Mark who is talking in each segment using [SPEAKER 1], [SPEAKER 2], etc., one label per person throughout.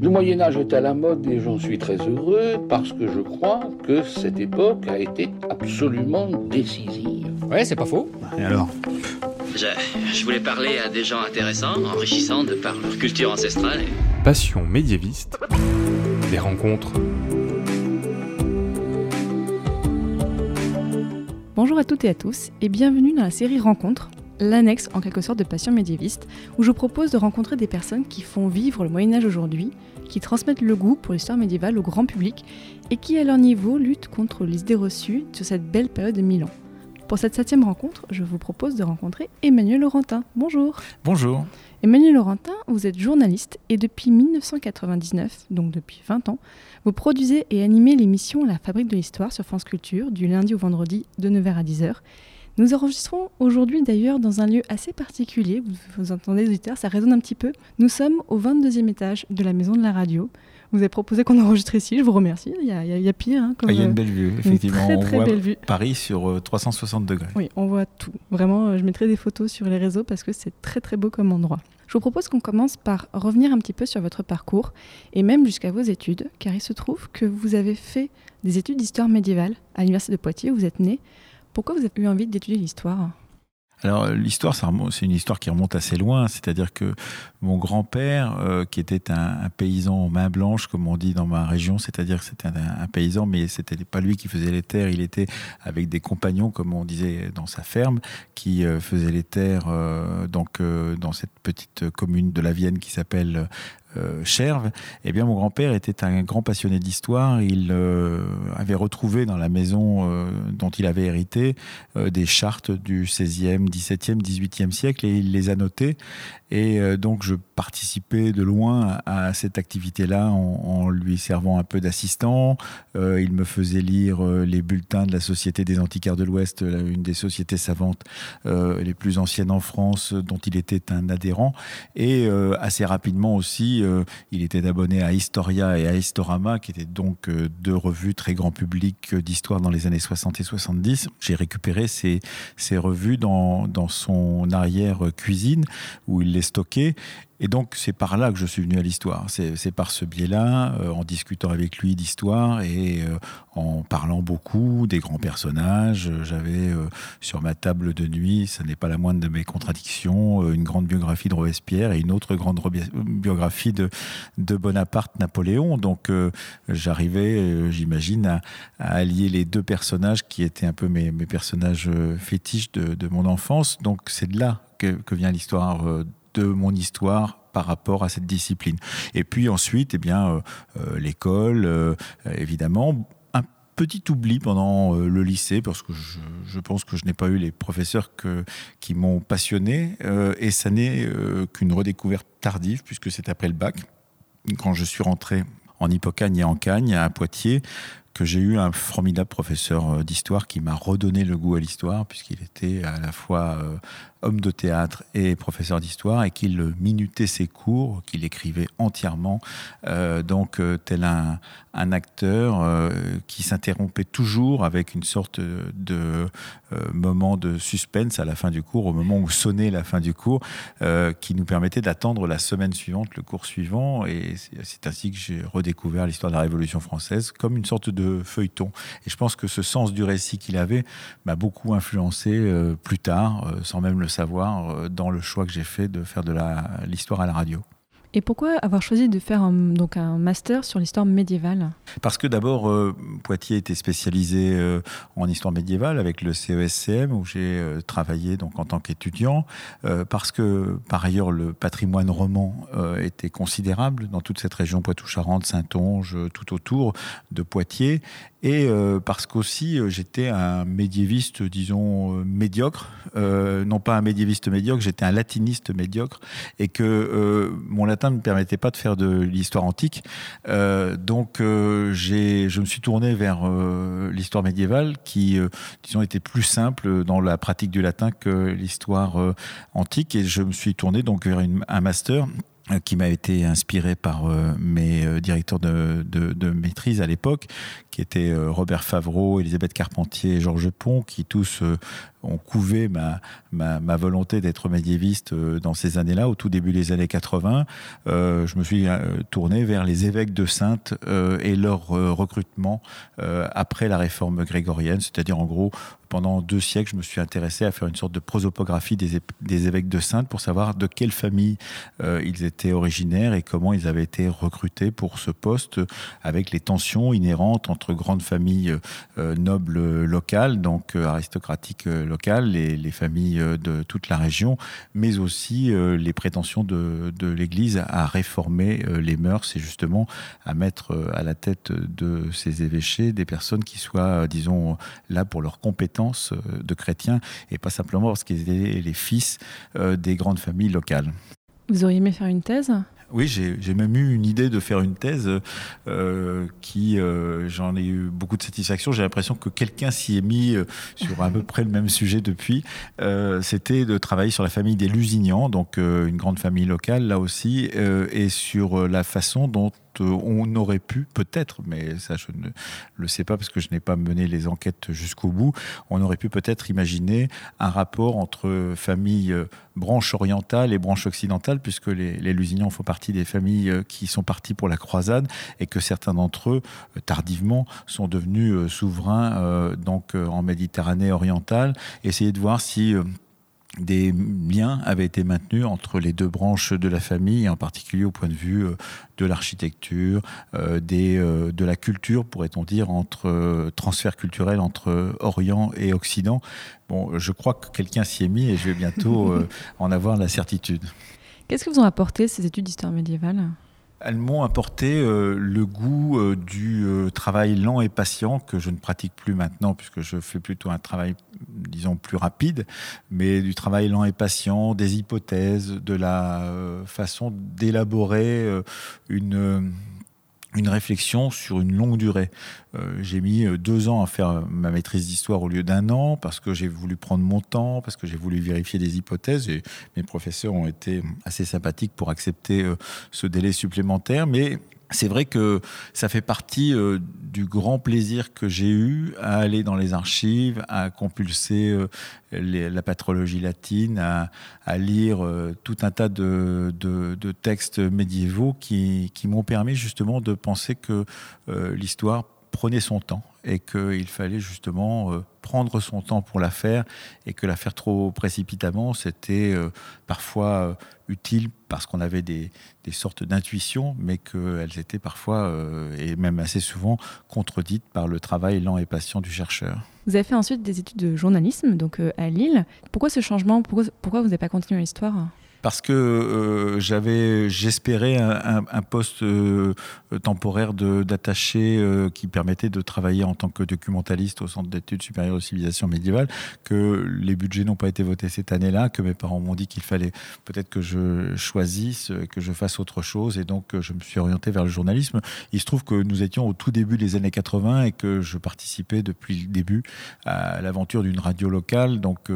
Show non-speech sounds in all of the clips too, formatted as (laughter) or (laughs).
[SPEAKER 1] Le Moyen Âge est à la mode et j'en suis très heureux parce que je crois que cette époque a été absolument décisive.
[SPEAKER 2] Ouais, c'est pas faux.
[SPEAKER 3] Et alors?
[SPEAKER 4] Je, je, voulais parler à des gens intéressants, enrichissants de par leur culture ancestrale.
[SPEAKER 5] Passion médiéviste. Des rencontres.
[SPEAKER 6] Bonjour à toutes et à tous et bienvenue dans la série Rencontres, l'annexe en quelque sorte de Passion médiéviste, où je propose de rencontrer des personnes qui font vivre le Moyen Âge aujourd'hui, qui transmettent le goût pour l'histoire médiévale au grand public et qui à leur niveau luttent contre les idées reçues sur cette belle période de mille ans. Pour cette septième rencontre, je vous propose de rencontrer Emmanuel Laurentin. Bonjour.
[SPEAKER 3] Bonjour.
[SPEAKER 6] Emmanuel Laurentin, vous êtes journaliste et depuis 1999, donc depuis 20 ans, vous produisez et animez l'émission La Fabrique de l'Histoire sur France Culture du lundi au vendredi de 9h à 10h. Nous enregistrons aujourd'hui d'ailleurs dans un lieu assez particulier, vous, vous entendez auditeurs, ça résonne un petit peu. Nous sommes au 22e étage de la maison de la radio. Vous avez proposé qu'on enregistre ici, je vous remercie. Il y a, il y a, pire. Hein,
[SPEAKER 3] comme, ah, il y a une belle vue, effectivement.
[SPEAKER 6] Très, très
[SPEAKER 3] on voit
[SPEAKER 6] belle vue.
[SPEAKER 3] Paris sur euh, 360 degrés.
[SPEAKER 6] Oui, on voit tout. Vraiment, je mettrai des photos sur les réseaux parce que c'est très très beau comme endroit. Je vous propose qu'on commence par revenir un petit peu sur votre parcours et même jusqu'à vos études, car il se trouve que vous avez fait des études d'histoire médiévale à l'Université de Poitiers où vous êtes né. Pourquoi vous avez eu envie d'étudier l'histoire?
[SPEAKER 3] Alors l'histoire, c'est une histoire qui remonte assez loin, c'est-à-dire que mon grand-père, euh, qui était un, un, paysan main blanche, comme on dit dans ma région, c'est-à-dire que c'était un, paysan, mais c'était pas lui qui faisait les terres, il était avec des compagnons, comme on disait dans sa ferme, qui euh, faisaient les terres euh, donc dans cette petite commune de la Vienne qui s'appelle euh, eh bien mon grand-père était un grand passionné d'histoire. Il euh, avait retrouvé dans la maison euh, dont il avait hérité euh, des chartes du 16e, 17e, 18e siècle et il les a notées. Et donc je participais de loin à, cette activité-là en, lui servant un peu d'assistant. Euh, il me faisait lire les bulletins de la Société des antiquaires de l'Ouest, une des sociétés savantes les plus anciennes en France, dont il était un adhérent. Et assez rapidement aussi, euh, il était abonné à Historia et à Historama, qui étaient donc euh, deux revues très grand public d'histoire dans les années 60 et 70. J'ai récupéré ces, revues dans, dans son arrière-cuisine, où il les stockait. Et donc, c'est par là que je suis venu à l'histoire. C'est par ce biais-là, euh, en discutant avec lui d'histoire et euh, en parlant beaucoup des grands personnages. J'avais euh, sur ma table de nuit, ce n'est pas la moindre de mes contradictions, une grande biographie de Robespierre et une autre grande biographie de, de Bonaparte-Napoléon. Donc, j'arrivais, j'imagine, à, à, allier les deux personnages qui étaient un peu mes, personnages fétiches de, de mon enfance. Donc, c'est de là que, que vient l'histoire de mon histoire par rapport à cette discipline. Et puis ensuite, eh bien, euh, l'école, euh, évidemment, un petit oubli pendant euh, le lycée, parce que je, pense que je n'ai pas eu les professeurs qui m'ont passionné, euh, et ça n'est euh, qu'une redécouverte tardive, puisque c'est après le bac, quand je suis rentré en Hippocagne et en Cagne, à Poitiers, que j'ai eu un formidable professeur d'histoire qui m'a redonné le goût à l'histoire, puisqu'il était à la fois euh, homme de théâtre et professeur d'histoire, et qu'il minutait ses cours, qu'il écrivait entièrement, euh, donc euh, tel un, acteur euh, qui s'interrompait toujours avec une sorte de moment de suspense à la fin du cours, au moment où sonnait la fin du cours, qui nous permettait d'attendre la semaine suivante, le cours suivant, et c'est ainsi que j'ai redécouvert l'histoire de la Révolution française comme une sorte de feuilleton. Et je pense que ce sens du récit qu'il avait m'a beaucoup influencé plus tard, sans même le savoir, euh, dans le choix que j'ai fait de faire de l'histoire à la radio.
[SPEAKER 6] Et pourquoi avoir choisi de faire un, donc un master sur l'histoire médiévale?
[SPEAKER 3] Parce que d'abord, euh, Poitiers était spécialisé euh, en histoire médiévale avec le CESCM où j'ai euh, travaillé donc en tant qu'étudiant. Parce que par ailleurs, le patrimoine roman était considérable dans toute cette région Poitou-Charentes, Saintonge, tout autour de Poitiers. Et euh, parce qu'aussi j'étais un médiéviste, disons, médiocre. non pas un médiéviste médiocre, j'étais un latiniste médiocre. Et que mon latin ne me permettait pas de faire de l'histoire antique. Euh, donc, euh, je me suis tourné vers euh, l'histoire médiévale qui, euh, disons, était plus simple dans la pratique du latin que l'histoire euh, antique. Et je me suis tourné donc vers un master qui m'a été inspiré par euh, mes euh, directeurs de, maîtrise à l'époque, qui étaient euh, Robert Favreau, Elisabeth Carpentier et Georges Pont, qui tous ont couvé ma, volonté d'être médiéviste dans ces années-là, au tout début des années 80. je me suis tourné vers les évêques de Sainte et leur recrutement après la réforme grégorienne, c'est-à-dire en gros pendant deux siècles, je me suis intéressé à faire une sorte de prosopographie des, évêques de Sainte pour savoir de quelle famille euh, ils étaient originaires et comment ils avaient été recrutés pour ce poste, avec les tensions inhérentes entre grandes familles euh, nobles locales, donc euh, aristocratiques locales, les familles de toute la région, mais aussi les prétentions de, de l'Église à réformer les mœurs et justement à mettre à la tête de ces évêchés des personnes qui soient, disons, là pour leurs compétences euh, de chrétiens et pas simplement parce qu'ils étaient les fils euh, des grandes familles locales.
[SPEAKER 6] Vous auriez aimé faire une thèse?
[SPEAKER 3] Oui, j'ai même eu une idée de faire une thèse euh, qui, j'en ai eu beaucoup de satisfaction. J'ai l'impression que quelqu'un s'y est mis sur à peu près le même sujet depuis. C'était de travailler sur la famille des Lusignans, donc une grande famille locale là aussi, et sur la façon dont on aurait pu, peut-être, mais ça je ne le sais pas parce que je n'ai pas mené les enquêtes jusqu'au bout, on aurait pu peut-être imaginer un rapport entre famille euh, branche orientale et branche occidentale, puisque les, les Lusignans font partie des familles euh, qui sont parties pour la croisade et que certains d'entre eux, euh, tardivement, sont devenus souverains donc en Méditerranée orientale. Essayer de voir si des liens avaient été maintenus entre les deux branches de la famille, en particulier au point de vue euh, de l'architecture, euh, euh, de la culture, pourrait-on dire, entre transfert culturel entre Orient et Occident. Bon, je crois que quelqu'un s'y est mis et je vais bientôt (laughs) en avoir la certitude.
[SPEAKER 6] Qu'est-ce que vous ont apporté ces études d'histoire médiévale?
[SPEAKER 3] Elles m'ont apporté euh, le goût euh, du euh, travail lent et patient que je ne pratique plus maintenant puisque je fais plutôt un travail, disons, plus rapide, mais du travail lent et patient, des hypothèses, de la façon d'élaborer une une réflexion sur une longue durée. Euh, j'ai mis euh, deux ans à faire ma maîtrise d'histoire au lieu d'un an parce que j'ai voulu prendre mon temps, parce que j'ai voulu vérifier des hypothèses et mes professeurs ont été assez sympathiques pour accepter euh, ce délai supplémentaire. Mais c'est vrai que ça fait partie euh, du grand plaisir que j'ai eu à aller dans les archives, à compulser euh, la patrologie latine, à, lire euh, tout un tas de, textes médiévaux qui, qui m'ont permis justement de penser que l'histoire prenait son temps et qu'il fallait justement euh, prendre son temps pour la faire et que la faire trop précipitamment, c'était euh, parfois euh, utile parce qu'on avait des, sortes d'intuitions, mais qu'elles étaient parfois, et même assez souvent, contredites par le travail lent et patient du chercheur.
[SPEAKER 6] Vous avez fait ensuite des études de journalisme, donc à Lille. Pourquoi ce changement? Pourquoi, pourquoi vous n'avez pas continué l'histoire?
[SPEAKER 3] Parce que euh, j'avais, j'espérais un, poste euh, temporaire d'attaché euh, qui permettait de travailler en tant que documentaliste au Centre d'études supérieures aux civilisations médiévales, que les budgets n'ont pas été votés cette année-là, que mes parents m'ont dit qu'il fallait peut-être que je choisisse, que je fasse autre chose, et donc je me suis orienté vers le journalisme. Il se trouve que nous étions au tout début des années 80 et que je participais depuis le début à l'aventure d'une radio locale, donc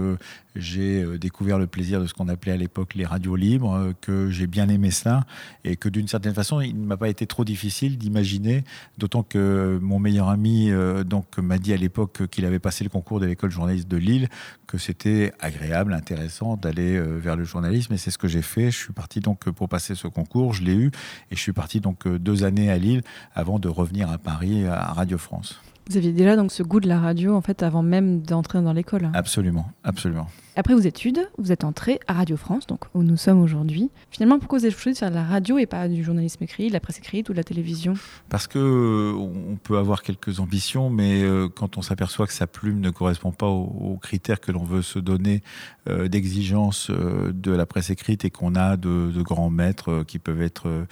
[SPEAKER 3] j'ai découvert le plaisir de ce qu'on appelait à l'époque les radio libre, euh, que j'ai bien aimé ça, et que d'une certaine façon, il ne m'a pas été trop difficile d'imaginer, d'autant que mon meilleur ami euh, donc m'a dit à l'époque qu'il avait passé le concours de l'école journaliste de Lille, que c'était agréable, intéressant d'aller euh, vers le journalisme, et c'est ce que j'ai fait. Je suis parti donc pour passer ce concours, je l'ai eu, et je suis parti donc deux années à Lille avant de revenir à Paris à Radio France.
[SPEAKER 6] Vous aviez déjà donc ce goût de la radio en fait avant même d'entrer dans l'école.
[SPEAKER 3] Absolument, absolument.
[SPEAKER 6] Après vos études, vous êtes entré à Radio France, donc où nous sommes aujourd'hui. Finalement, pourquoi vous avez choisi de faire de la radio et pas du journalisme écrit, de la presse écrite ou de la télévision?
[SPEAKER 3] Parce que euh, on peut avoir quelques ambitions, mais euh, quand on s'aperçoit que sa plume ne correspond pas aux, critères que l'on veut se donner euh, d'exigence de la presse écrite et qu'on a de, de, grands maîtres qui peuvent être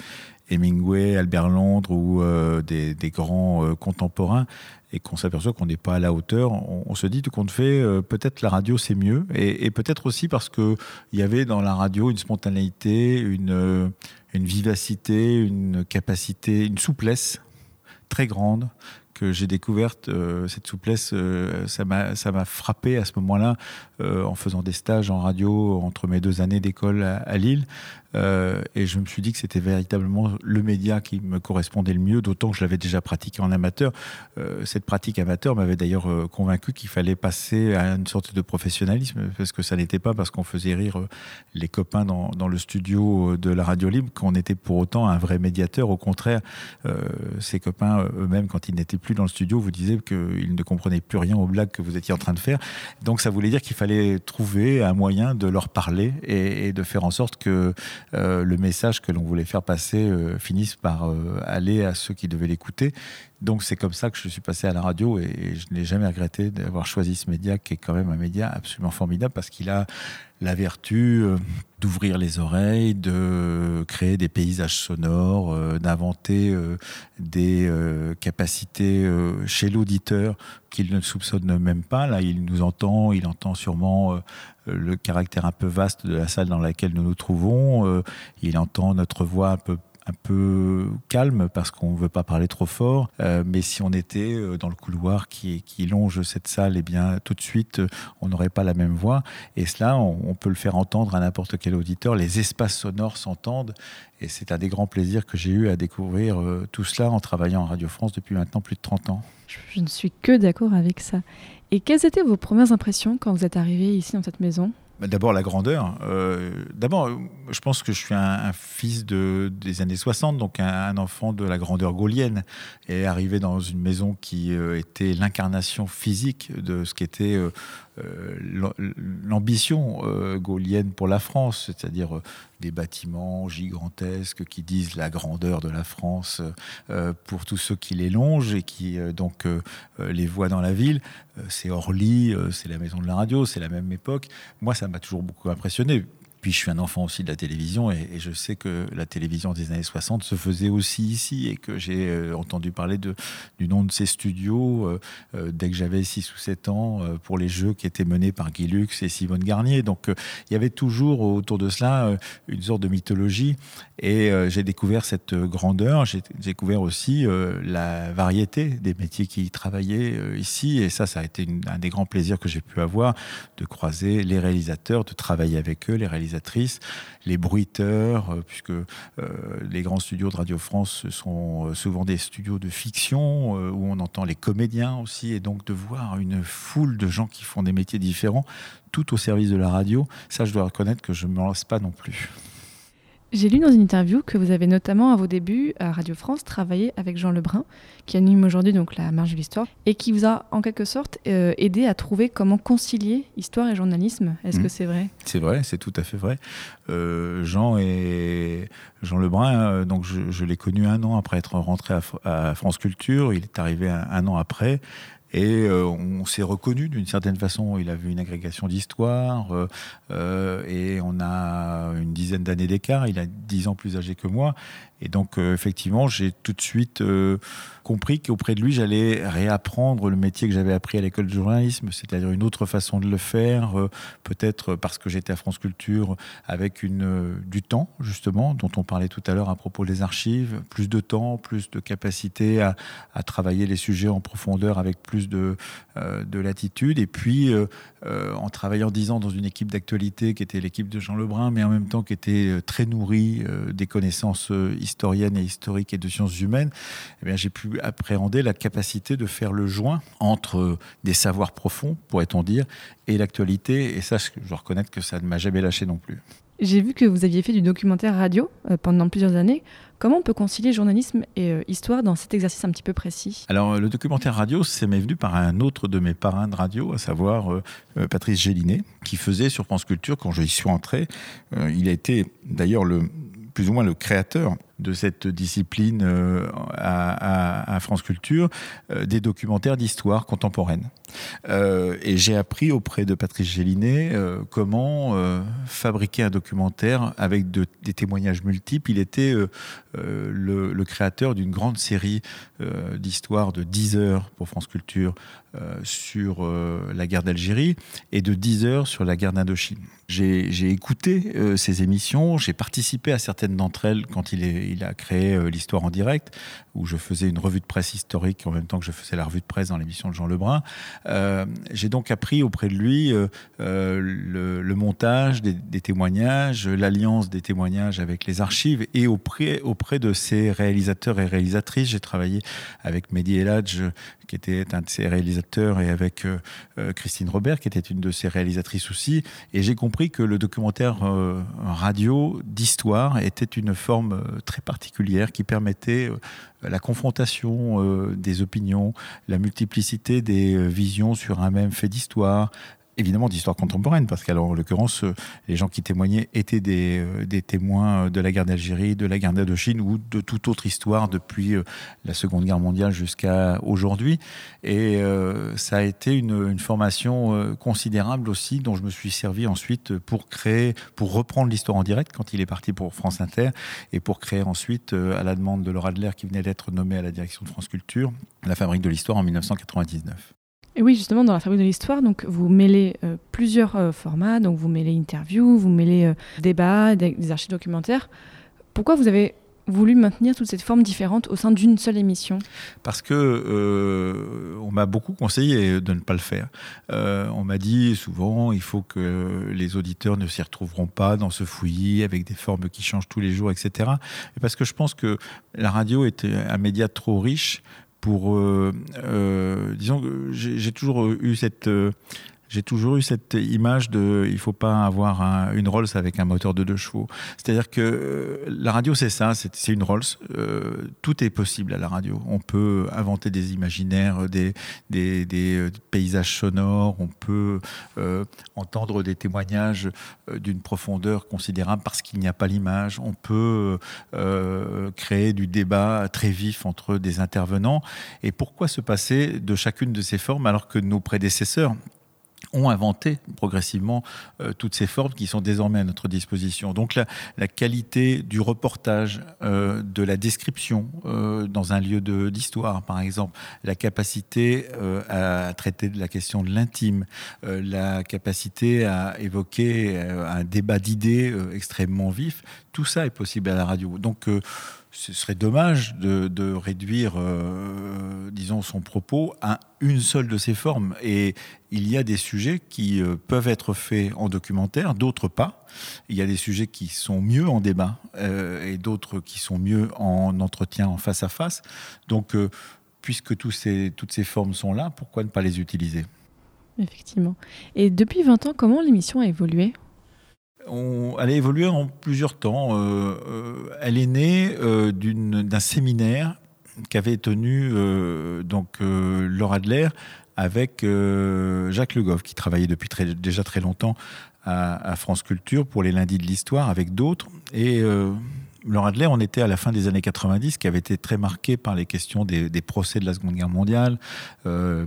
[SPEAKER 3] Hemingway, Albert Londres ou des, des, grands contemporains, et qu'on s'aperçoit qu'on n'est pas à la hauteur, on, se dit tout compte fait, euh, peut-être la radio c'est mieux, et, peut-être aussi parce qu'il y avait dans la radio une spontanéité, une, euh, vivacité, une capacité, une souplesse très grande que j'ai découverte euh, cette souplesse. Euh, ça m'a frappé à ce moment-là euh, en faisant des stages en radio entre mes deux années d'école à, Lille. Et je me suis dit que c'était véritablement le média qui me correspondait le mieux, d'autant que je l'avais déjà pratiqué en amateur. cette pratique amateur m'avait d'ailleurs convaincu qu'il fallait passer à une sorte de professionnalisme, parce que ça n'était pas parce qu'on faisait rire les copains dans, le studio de la radio libre qu'on était pour autant un vrai médiateur. Au contraire, ces copains eux-mêmes, quand ils n'étaient plus dans le studio, vous disiez qu'il ne comprenait plus rien aux blagues que vous étiez en train de faire. Donc ça voulait dire qu'il fallait trouver un moyen de leur parler et, de faire en sorte que euh, le message que l'on voulait faire passer euh, finisse par euh, aller à ceux qui devaient l'écouter. Donc c'est comme ça que je suis passé à la radio et, je n'ai jamais regretté d'avoir choisi ce média qui est quand même un média absolument formidable parce qu'il a la vertu euh, d'ouvrir les oreilles, de créer des paysages sonores, euh, d'inventer euh, des capacités chez l'auditeur qu'il ne soupçonne même pas. Là, il nous entend, il entend sûrement le caractère un peu vaste de la salle dans laquelle nous nous trouvons. il entend notre voix un peu un peu calme parce qu'on ne veut pas parler trop fort. Euh, mais si on était euh, dans le couloir qui, longe cette salle, eh bien, tout de suite, euh, on n'aurait pas la même voix. Et cela, on, peut le faire entendre à n'importe quel auditeur. Les espaces sonores s'entendent. Et c'est un des grands plaisirs que j'ai eu à découvrir tout cela en travaillant en Radio France depuis maintenant plus de 30 ans.
[SPEAKER 6] Je ne suis que d'accord avec ça. Et quelles étaient vos premières impressions quand vous êtes arrivé ici dans cette maison?
[SPEAKER 3] D'abord la grandeur. Euh, d'abord, je pense que je suis un, fils de, des années 60, donc un, enfant de la grandeur gaulienne, et arrivé dans une maison qui euh, était l'incarnation physique de ce qu'était euh, euh, l'ambition euh, gaulienne pour la France, c'est-à-dire euh, des bâtiments gigantesques qui disent la grandeur de la France pour tous ceux qui les longent et qui donc les voient dans la ville. c'est Orly, c'est la maison de la radio, c'est la même époque. Moi, ça m'a toujours beaucoup impressionné. Puis je suis un enfant aussi de la télévision et, je sais que la télévision des années 60 se faisait aussi ici et que j'ai euh, entendu parler du nom de ces studios euh, euh, dès que j'avais 6 ou 7 ans pour les jeux qui étaient menés par Guy Lux et Simone Garnier. Donc il y avait toujours autour de cela une sorte de mythologie et j'ai découvert cette grandeur. J'ai découvert aussi la variété des métiers qui y travaillaient ici et ça, ça a été un des grands plaisirs que j'ai pu avoir de croiser les réalisateurs, de travailler avec eux, les réalisateurs les bruiteurs, euh, puisque euh, les grands studios de Radio France sont euh, souvent des studios de fiction où on entend les comédiens aussi, et donc de voir une foule de gens qui font des métiers différents, tout au service de la radio, ça je dois reconnaître que je ne me lance pas non plus.
[SPEAKER 6] J'ai lu dans une interview que vous avez notamment à vos débuts à Radio France travaillé avec Jean Lebrun, qui anime aujourd'hui donc la marge de l'histoire, et qui vous a en quelque sorte euh, aidé à trouver comment concilier histoire et journalisme. Est-ce que mmh. c'est vrai?
[SPEAKER 3] C'est vrai, c'est tout à fait vrai. Euh, Jean et Jean Lebrun, euh, donc je, l'ai connu un an après être rentré à, France Culture. Il est arrivé un an après. Et euh, on s'est reconnu d'une certaine façon. Il avait une agrégation d'histoire euh, euh, et on a une dizaine d'années d'écart. Il a dix ans plus âgé que moi. Et donc, euh, effectivement, j'ai tout de suite euh, compris qu'auprès de lui, j'allais réapprendre le métier que j'avais appris à l'école de journalisme, c'est-à-dire une autre façon de le faire, euh, peut-être parce que j'étais à France Culture avec une, du temps, justement, dont on parlait tout à l'heure à propos des archives, plus de temps, plus de capacité à, à travailler les sujets en profondeur avec plus de, de latitude. Et puis, en travaillant dix ans dans une équipe d'actualité qui était l'équipe de Jean Lebrun, mais en même temps qui était très nourrie des connaissances historiques, historienne et historique et de sciences humaines, eh bien, j'ai pu appréhender la capacité de faire le joint entre des savoirs profonds, pourrait-on dire, et l'actualité. Et ça, je dois reconnaître que ça ne m'a jamais lâché non plus.
[SPEAKER 6] J'ai vu que vous aviez fait du documentaire radio euh, pendant plusieurs années. Comment on peut concilier journalisme et euh, histoire dans cet exercice un petit peu précis?
[SPEAKER 3] Alors, le documentaire radio, c'est m'est venu par un autre de mes parrains de radio, à savoir euh, Patrice Gélinet, qui faisait sur France Culture quand je y suis entré. il a été d'ailleurs le plus ou moins le créateur de cette discipline euh, à, France Culture, euh, des documentaires d'histoire contemporaine. Euh, et j'ai appris auprès de Patrice Gélinet comment fabriquer un documentaire avec des témoignages multiples. Il était le, le, créateur d'une grande série d'histoires de 10 heures pour France Culture sur la guerre d'Algérie et de 10 heures sur la guerre d'Indochine. J'ai écouté ces émissions, j'ai participé à certaines d'entre elles quand il est il a créé l'histoire en direct, où je faisais une revue de presse historique en même temps que je faisais la revue de presse dans l'émission de Jean Lebrun. J'ai donc appris auprès de lui le, montage des, témoignages, l'alliance des témoignages avec les archives, et auprès, auprès de ses réalisateurs et réalisatrices. J'ai travaillé avec Mehdi Eladj, qui était un de ses réalisateurs, et avec Christine Robert, qui était une de ses réalisatrices aussi. Et j'ai compris que le documentaire euh, radio d'histoire était une forme euh, très particulière qui permettait euh, la confrontation des opinions, la multiplicité des visions sur un même fait d'histoire, évidemment d'histoire contemporaine, parce qu'en l'occurrence, euh, les gens qui témoignaient étaient des, euh, témoins de la guerre d'Algérie, de la guerre d'Indochine ou de toute autre histoire depuis euh, la Seconde Guerre mondiale jusqu'à aujourd'hui. Et ça a été une, une, formation considérable aussi, dont je me suis servi ensuite pour créer, pour reprendre l'histoire en direct quand il est parti pour France Inter, et pour créer ensuite, à la demande de Laura Adler, qui venait d'être nommée à la direction de France Culture, la Fabrique de l'Histoire en 1999.
[SPEAKER 6] Et oui, justement, dans la fabrique de l'histoire, donc vous mêlez euh, plusieurs euh, formats, donc vous mêlez interviews, vous mêlez euh, débats, des, archives documentaires. Pourquoi vous avez voulu maintenir toutes ces formes différentes au sein d'une seule émission?
[SPEAKER 3] Parce que on m'a beaucoup conseillé de ne pas le faire. on m'a dit souvent, il faut que les auditeurs ne s'y retrouveront pas dans ce fouillis avec des formes qui changent tous les jours, etc. Et parce que je pense que la radio est un média trop riche pour, euh, euh, disons, j'ai toujours eu cette euh, j'ai toujours eu cette image de il faut pas avoir une Rolls avec un moteur de deux chevaux. C'est-à-dire que euh, la radio, c'est ça, c'est une Rolls. Euh, tout est possible à la radio. On peut inventer des imaginaires, des, des, euh, paysages sonores, on peut entendre des témoignages d'une profondeur considérable parce qu'il n'y a pas l'image. On peut créer du débat très vif entre des intervenants. Et pourquoi se passer de chacune de ces formes alors que nos prédécesseurs ont inventé progressivement euh, toutes ces formes qui sont désormais à notre disposition. Donc la, qualité du reportage, euh, de la description euh, dans un lieu d'histoire, par exemple, la capacité à traiter de la question de l'intime, la capacité à évoquer un débat d'idées extrêmement vif, tout ça est possible à la radio. Donc ce serait dommage de, réduire, euh, disons, son propos à une seule de ces formes. Et il y a des sujets qui euh, peuvent être faits en documentaire, d'autres pas. Il y a des sujets qui sont mieux en débat euh, et d'autres qui sont mieux en entretien en face à face. Donc, puisque toutes ces formes sont là, pourquoi ne pas les utiliser?
[SPEAKER 6] Effectivement. Et depuis 20 ans, comment l'émission a évolué?
[SPEAKER 3] Elle a évolué en plusieurs temps. Euh, euh, elle est née euh, d'un séminaire qu'avait tenu donc Laura Adler avec Jacques Le Goff, qui travaillait depuis déjà très longtemps à, France Culture pour les lundis de l'histoire avec d'autres. Laura Adler, on était à la fin des années 90, qui avait été très marqué par les questions des, procès de la Seconde Guerre mondiale,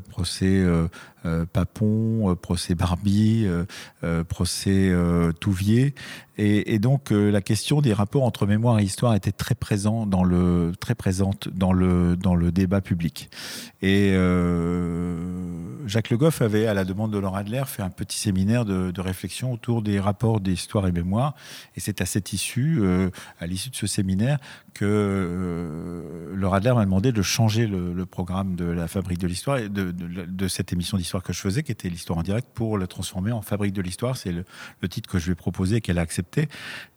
[SPEAKER 3] procès euh, Papon, euh, procès Barbie, euh, procès Touvier. Et, donc la question des rapports entre mémoire et histoire était très, dans le, très présente dans le, dans le débat public. Et Jacques Le Goff avait, à la demande de Laura Adler, fait un petit séminaire de, réflexion autour des rapports d'histoire et mémoire. Et c'est à cette issue, à l'issue de ce séminaire, que Laura Adler m'a demandé de changer le, programme de la Fabrique de l'Histoire et de, de cette émission d'histoire que je faisais, qui était l'histoire en direct, pour la transformer en fabrique de l'histoire. C'est le, titre que je lui ai proposé et qu'elle a accepté.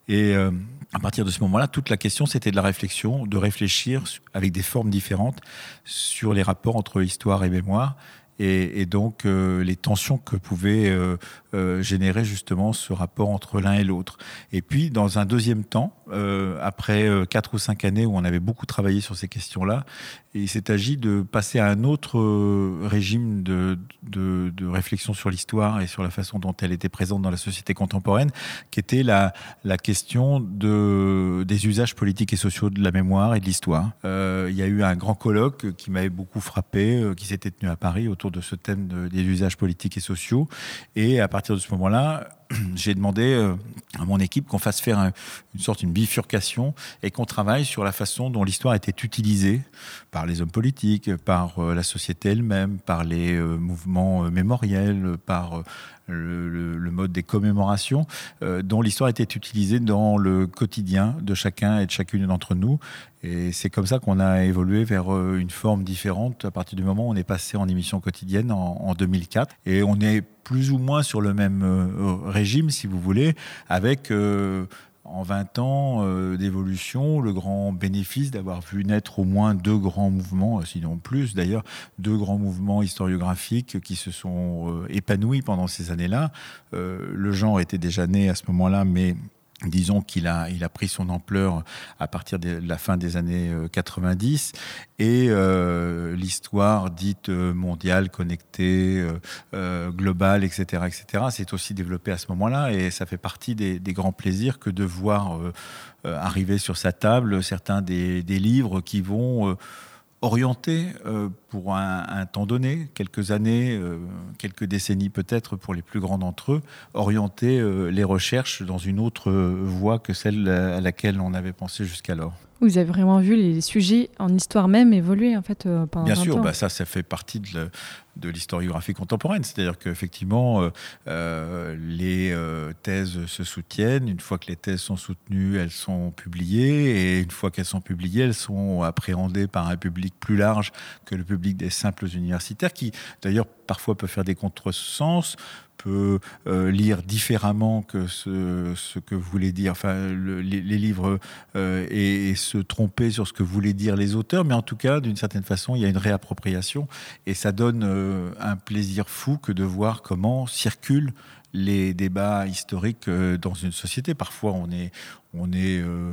[SPEAKER 3] Et euh, à partir de ce moment-là, toute la question, c'était de la réflexion, de réfléchir avec des formes différentes sur les rapports entre histoire et mémoire. Et, donc euh, les tensions que pouvait euh, générer justement ce rapport entre l'un et l'autre. Et puis dans un deuxième temps, après quatre ou cinq années où on avait beaucoup travaillé sur ces questions-là, il s'est agi de passer à un autre euh, régime de, de, réflexion sur l'histoire et sur la façon dont elle était présente dans la société contemporaine, qui était la, la question de, des usages politiques et sociaux de la mémoire et de l'histoire. Euh, il y a eu un grand colloque qui m'avait beaucoup frappé, euh, qui s'était tenu à Paris autour de ce thème des usages politiques et sociaux. Et à partir de ce moment-là, (clears throat) j'ai demandé euh, à mon équipe qu'on fasse faire une sorte une bifurcation et qu'on travaille sur la façon dont l'histoire était utilisée par les hommes politiques, par euh, la société elle-même, par les euh, mouvements mémoriels, par le, mode des commémorations, dont l'histoire était utilisée dans le quotidien de chacun et de chacune d'entre nous. Et c'est comme ça qu'on a évolué vers une forme différente à partir du moment où on est passé en émission quotidienne en, en 2004. Et on est plus ou moins sur le même régime, si vous voulez, avec en 20 ans euh, d'évolution, le grand bénéfice d'avoir vu naître au moins deux grands mouvements, euh, sinon plus d'ailleurs, deux grands mouvements historiographiques qui se sont euh, épanouis pendant ces années-là. le genre était déjà né à ce moment-là, mais disons qu'il a, il a pris son ampleur à partir de la fin des années 90 euh, et euh, l'histoire dite euh, mondiale, connectée, globale, etc., etc., s'est aussi développée à ce moment-là et ça fait partie des, grands plaisirs que de voir arriver sur sa table certains des, des livres qui vont orienté euh, pour un, temps donné, quelques années, euh, quelques décennies peut-être pour les plus grands d'entre eux, orienter euh, les recherches dans une autre voie que celle à laquelle on avait pensé jusqu'alors.
[SPEAKER 6] Vous avez vraiment vu les sujets en histoire même évoluer en fait pendant
[SPEAKER 3] Bien sûr, bah ça, ça fait partie de, de l'historiographie contemporaine. C'est-à-dire qu'effectivement, euh, euh, les euh, thèses se soutiennent. Une fois que les thèses sont soutenues, elles sont publiées. Et une fois qu'elles sont publiées, elles sont appréhendées par un public plus large que le public des simples universitaires, qui d'ailleurs parfois peut faire des contresens, peut euh, lire différemment que ce, que voulaient dire, enfin, les, livres et, se tromper sur ce que voulaient dire les auteurs, mais en tout cas, d'une certaine façon, il y a une réappropriation et ça donne un plaisir fou que de voir comment circulent les débats historiques dans une société. Parfois, on est, on est euh,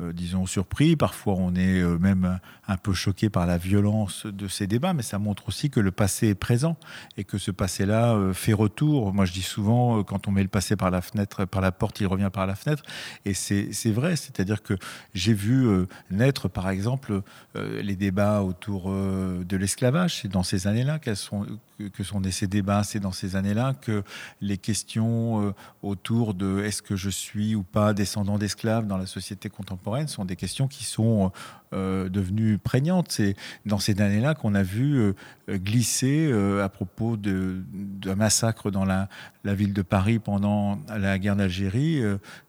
[SPEAKER 3] disons, surpris. Parfois, on est euh, même un peu choqué par la violence de ces débats, mais ça montre aussi que le passé est présent et que ce passé-là euh, fait retour. Moi, je dis souvent, quand on met le passé par la fenêtre, par la porte, il revient par la fenêtre. Et c'est vrai, c'est-à-dire que j'ai vu naître, par exemple, les débats autour de l'esclavage. C'est dans ces années-là qu'elles sont que sont nés ces débats, c'est dans ces années-là que les questions autour de est-ce que je suis ou pas descendant d'esclaves dans la société contemporaine sont des questions qui sont euh, devenues prégnantes. C'est dans ces années-là qu'on a vu euh, glisser euh, à propos d'un massacre dans la, ville de Paris pendant la guerre d'Algérie.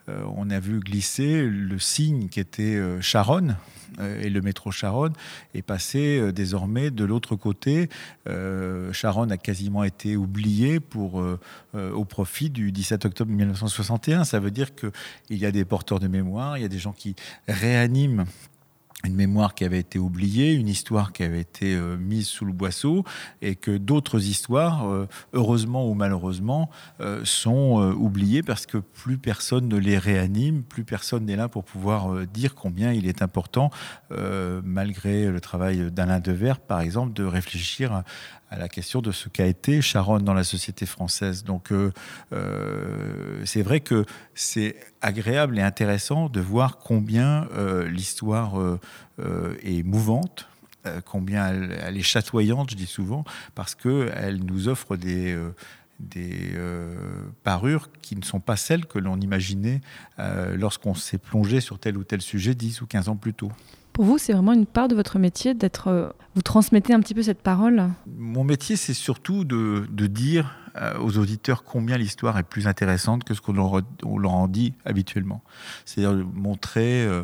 [SPEAKER 3] on a vu glisser le signe qui était Charonne et le métro Charonne est passé désormais de l'autre côté. Charonne a quasiment été oublié pour, au profit du 17 octobre 1961. Ça veut dire qu'il y a des porteurs de mémoire, il y a des gens qui réanime une mémoire qui avait été oubliée, une histoire qui avait été euh, mise sous le boisseau, et que d'autres histoires, euh, heureusement ou malheureusement, euh, sont oubliées parce que plus personne ne les réanime, plus personne n'est là pour pouvoir dire combien il est important, malgré le travail d'Alain Devers, par exemple, de réfléchir à la question de ce qu'a été Charonne dans la société française. Donc c'est vrai que c'est agréable et intéressant de voir combien euh, l'histoire est mouvante, combien elle, est chatoyante, je dis souvent, parce qu'elle nous offre des des parures qui ne sont pas celles que l'on imaginait lorsqu'on s'est plongé sur tel ou tel sujet 10 ou 15 ans plus tôt.
[SPEAKER 6] Pour vous, c'est vraiment une part de votre métier d'être. Euh, vous transmettez un petit peu cette parole
[SPEAKER 3] Mon métier, c'est surtout de, dire euh, aux auditeurs combien l'histoire est plus intéressante que ce qu'on leur, en dit habituellement. C'est-à-dire montrer. Euh,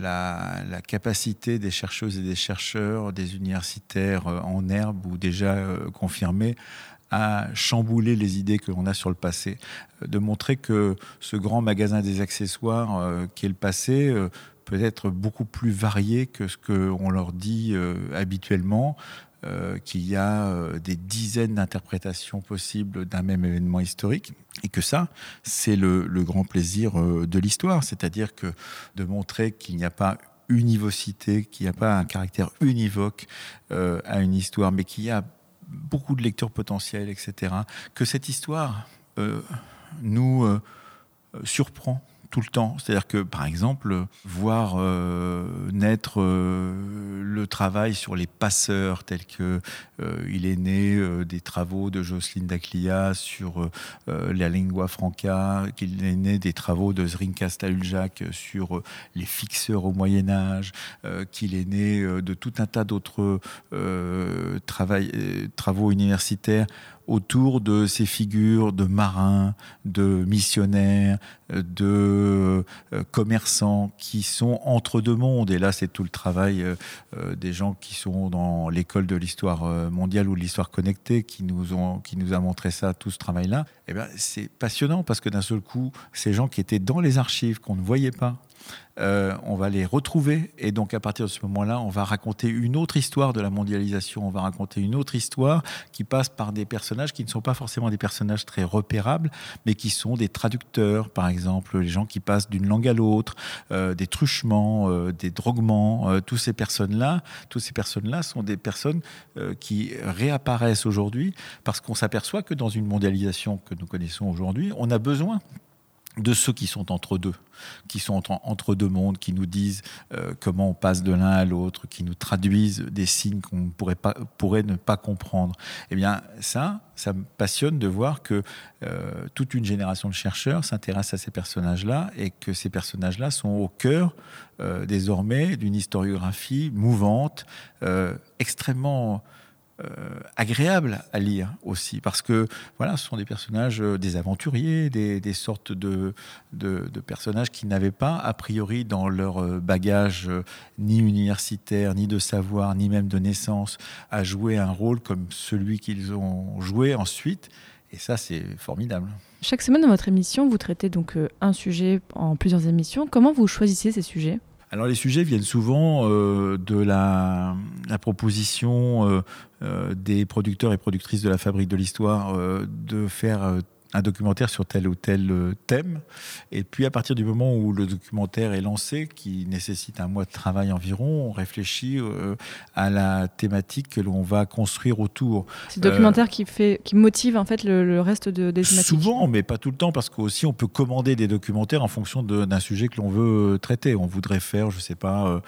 [SPEAKER 3] la, la, capacité des chercheuses et des chercheurs, des universitaires en herbe ou déjà confirmés à chambouler les idées que l'on a sur le passé, de montrer que ce grand magasin des accessoires qui est le passé peut être beaucoup plus varié que ce qu'on leur dit euh, habituellement, euh, qu'il y a euh, des dizaines d'interprétations possibles d'un même événement historique, et que ça, c'est le, grand plaisir de l'histoire, c'est-à-dire que de montrer qu'il n'y a pas univocité, qu'il n'y a pas un caractère univoque à une histoire, mais qu'il y a beaucoup de lectures potentielles, etc., que cette histoire nous surprend tout le temps. C'est-à-dire que, par exemple, voir euh, naître euh, le travail sur les passeurs, tel que euh, il est né des travaux de Jocelyne Daclia sur la lingua franca, qu'il est né des travaux de Zrinka Stahuljak sur les fixeurs au Moyen Âge, qu'il est né de tout un tas d'autres travaux universitaires autour de ces figures de marins, de missionnaires, de commerçants qui sont entre deux mondes. Et là, c'est tout le travail des gens qui sont dans l'école de l'histoire mondiale ou de l'histoire connectée qui nous, ont, qui nous a montré ça, tout ce travail-là. Eh bien, c'est passionnant parce que d'un seul coup, ces gens qui étaient dans les archives, qu'on ne voyait pas, euh, on va les retrouver. Et donc à partir de ce moment-là, on va raconter une autre histoire de la mondialisation, on va raconter une autre histoire qui passe par des personnages qui ne sont pas forcément des personnages très repérables, mais qui sont des traducteurs, par exemple, les gens qui passent d'une langue à l'autre, euh, des truchements, euh, des droguements, ces personnes-là, tous ces personnes-là sont des personnes qui réapparaissent aujourd'hui parce qu'on s'aperçoit que dans une mondialisation que nous connaissons aujourd'hui, on a besoin de ceux qui sont entre deux, qui sont entre, deux mondes, qui nous disent euh, comment on passe de l'un à l'autre, qui nous traduisent des signes qu'on pourrait, pourrait ne pas comprendre. Eh bien, ça, ça me passionne de voir que euh, toute une génération de chercheurs s'intéresse à ces personnages-là et que ces personnages-là sont au cœur euh, désormais d'une historiographie mouvante, extrêmement euh, agréable à lire aussi, parce que voilà, ce sont des personnages, euh, des aventuriers, des, sortes de, de, personnages qui n'avaient pas, a priori, dans leur euh, bagage ni universitaire, ni de savoir, ni même de naissance, à jouer un rôle comme celui qu'ils ont joué ensuite. Et ça, c'est formidable.
[SPEAKER 6] Chaque semaine dans votre émission, vous traitez donc un sujet en plusieurs émissions. Comment vous choisissez ces sujets?
[SPEAKER 3] Alors les sujets viennent souvent euh, de la, proposition euh, euh, des producteurs et productrices de la Fabrique de l'Histoire de faire un documentaire sur tel ou tel euh, thème. Et puis à partir du moment où le documentaire est lancé, qui nécessite un mois de travail environ, on réfléchit euh, à la thématique que l'on va construire autour.
[SPEAKER 6] C'est le documentaire euh, qui, fait, qui motive en fait le, reste de, des thématiques
[SPEAKER 3] Souvent, mais pas tout le temps, parce qu'aussi on peut commander des documentaires en fonction d'un sujet que l'on veut traiter. On voudrait faire, je sais pas,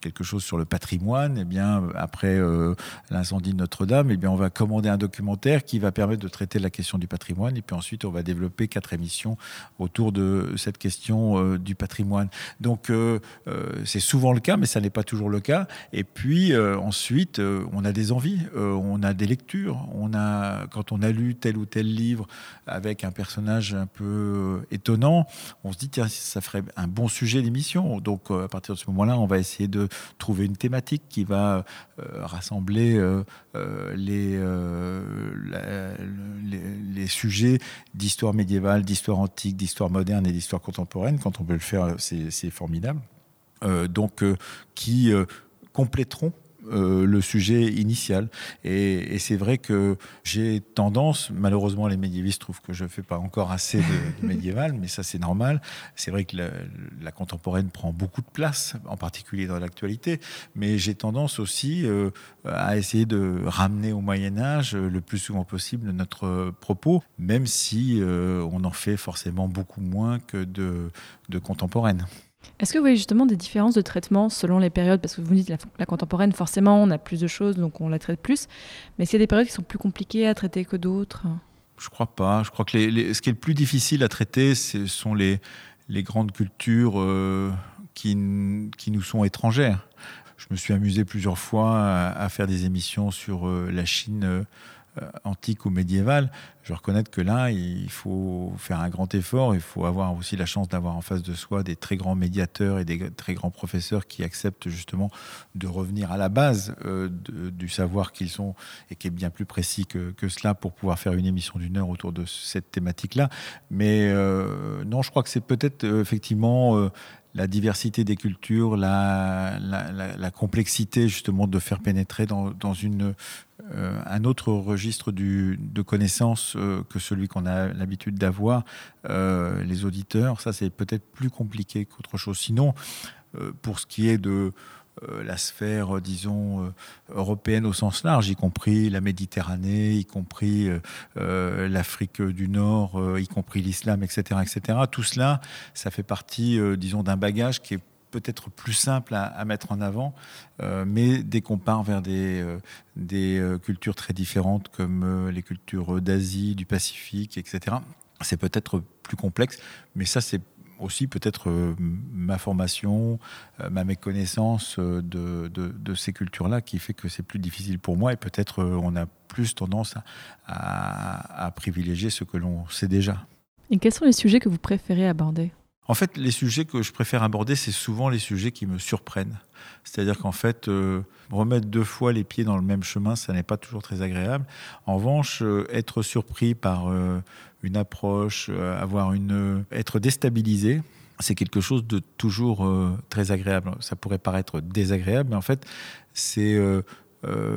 [SPEAKER 3] quelque chose sur le patrimoine, eh bien, après euh, l'incendie de Notre-Dame, eh bien, on va commander un documentaire qui va permettre de traiter la question du patrimoine. Et puis ensuite, on va développer quatre émissions autour de cette question euh, du patrimoine. Donc, euh, c'est souvent le cas, mais ça n'est pas toujours le cas. Et puis ensuite, on a des envies, on a des lectures. On a, quand on a lu tel ou tel livre avec un personnage un peu étonnant, on se dit, tiens, ça ferait un bon sujet d'émission. Donc, à partir de ce moment-là, on va essayer de de trouver une thématique qui va euh, rassembler euh, euh, les, les, sujets d'histoire médiévale, d'histoire antique, d'histoire moderne et d'histoire contemporaine. Quand on peut le faire, c'est formidable. donc, qui compléteront euh, le sujet initial. Et, c'est vrai que j'ai tendance, malheureusement les médiévistes trouvent que je ne fais pas encore assez de, (laughs) médiéval, mais ça c'est normal. C'est vrai que la, contemporaine prend beaucoup de place, en particulier dans l'actualité, mais j'ai tendance aussi euh, à essayer de ramener au Moyen Âge euh, le plus souvent possible notre propos, même si on en fait forcément beaucoup moins que de, de contemporaine.
[SPEAKER 6] Est-ce que vous voyez justement des différences de traitement selon les périodes? Parce que vous dites la, la contemporaine, forcément, on a plus de choses, donc on la traite plus. Mais est-ce qu'il y a des périodes qui sont plus compliquées à traiter que d'autres?
[SPEAKER 3] Je crois pas. Je crois que ce qui est le plus difficile à traiter, ce sont les, grandes cultures euh, qui, nous sont étrangères. Je me suis amusé plusieurs fois à, faire des émissions sur euh, la Chine euh, antique ou médiévale, je reconnais que là, il faut faire un grand effort. Il faut avoir aussi la chance d'avoir en face de soi des très grands médiateurs et des très grands professeurs qui acceptent justement de revenir à la base euh, du savoir qu'ils ont et qui est bien plus précis que, cela pour pouvoir faire une émission d'une heure autour de cette thématique-là. Mais euh, non, je crois que c'est peut-être effectivement la diversité des cultures, la, la, complexité justement de faire pénétrer dans, dans euh, un autre registre du, de connaissances euh, que celui qu'on a l'habitude d'avoir, euh, les auditeurs. Ça, c'est peut-être plus compliqué qu'autre chose. Sinon, pour ce qui est de la sphère, disons, européenne au sens large, y compris la Méditerranée, y compris l'Afrique du Nord, y compris l'islam, etc., etc. Tout cela, ça fait partie, disons, d'un bagage qui est peut-être plus simple à, mettre en avant, euh, mais dès qu'on part vers des, euh, des euh, cultures très différentes comme les cultures d'Asie, du Pacifique, etc., c'est peut-être plus complexe, mais ça c'est aussi peut-être ma formation, ma méconnaissance de, de, ces cultures-là qui fait que c'est plus difficile pour moi et peut-être on a plus tendance à, à privilégier ce que l'on sait déjà.
[SPEAKER 6] Et quels sont les sujets que vous préférez aborder?
[SPEAKER 3] En fait, les sujets que je préfère aborder, c'est souvent les sujets qui me surprennent. C'est-à-dire qu'en fait, euh, remettre deux fois les pieds dans le même chemin, ça n'est pas toujours très agréable. En revanche, euh, être surpris par euh, une approche, avoir une, être déstabilisé, c'est quelque chose de toujours très agréable. Ça pourrait paraître désagréable, mais en fait, c'est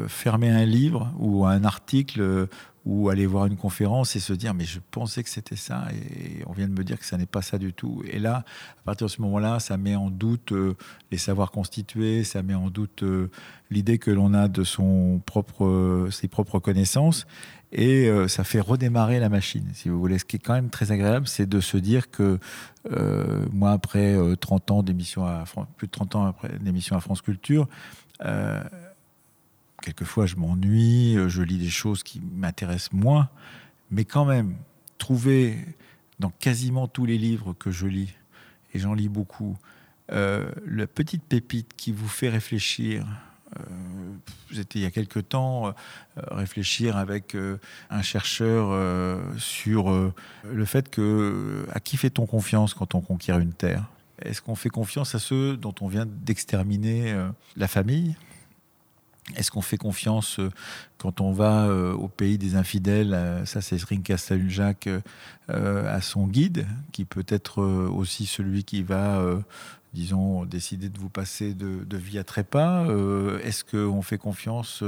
[SPEAKER 3] fermer un livre ou un article ou aller voir une conférence et se dire mais je pensais que c'était ça et on vient de me dire que ça n'est pas ça du tout. Et là, à partir de ce moment-là, ça met en doute euh, les savoirs constitués, ça met en doute euh, l'idée que l'on a de son propre, euh, ses propres connaissances et ça fait redémarrer la machine, si vous voulez. Ce qui est quand même très agréable, c'est de se dire que moi, après 30 ans d'émission à plus de 30 ans après d'émission à France Culture, quelquefois je m'ennuie, euh, je lis des choses qui m'intéressent moins, mais quand même, trouver dans quasiment tous les livres que je lis, et j'en lis beaucoup, euh, la petite pépite qui vous fait réfléchir. Euh, J'étais il y a quelque temps euh, réfléchir avec un chercheur sur le fait que à qui fait-on confiance quand on conquiert une terre? Est-ce qu'on fait confiance à ceux dont on vient d'exterminer la famille? Est-ce qu'on fait confiance euh, quand on va euh, au pays des infidèles euh, Ça, c'est Casteljac à son guide, qui peut être aussi celui qui va, disons, décider de vous passer de, vie à trépas. Est-ce qu'on fait confiance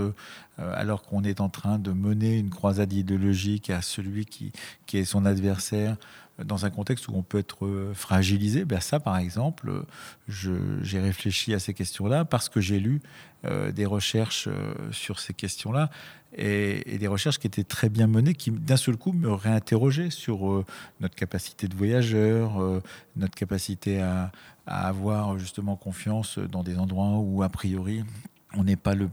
[SPEAKER 3] alors qu'on est en train de mener une croisade idéologique à celui qui, est son adversaire dans un contexte où on peut être euh, fragilisé, ben ça, par exemple, j'ai réfléchi à ces questions-là parce que j'ai lu euh, des recherches euh, sur ces questions-là et, des recherches qui étaient très bien menées, qui d'un seul coup me réinterrogeaient sur notre capacité de voyageur, notre capacité à, avoir justement confiance dans des endroits où, a priori, on n'est pas le,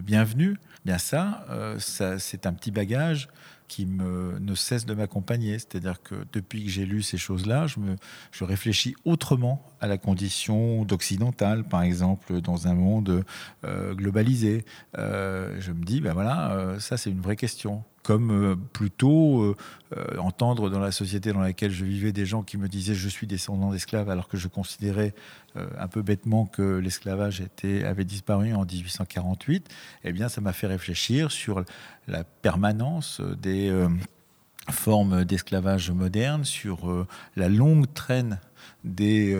[SPEAKER 3] bienvenu. Bien ça, ça c'est un petit bagage qui ne cesse de m'accompagner. C'est-à-dire que depuis que j'ai lu ces choses-là, je, me, je réfléchis autrement à la condition d'occidental, par exemple, dans un monde euh, globalisé. Euh, je me dis, ben voilà, euh, ça c'est une vraie question comme euh, plutôt euh, euh, entendre dans la société dans laquelle je vivais des gens qui me disaient je suis descendant d'esclaves alors que je considérais un peu bêtement que l'esclavage avait disparu en 1848, eh bien ça m'a fait réfléchir sur la permanence des formes d'esclavage moderne, sur la longue traîne des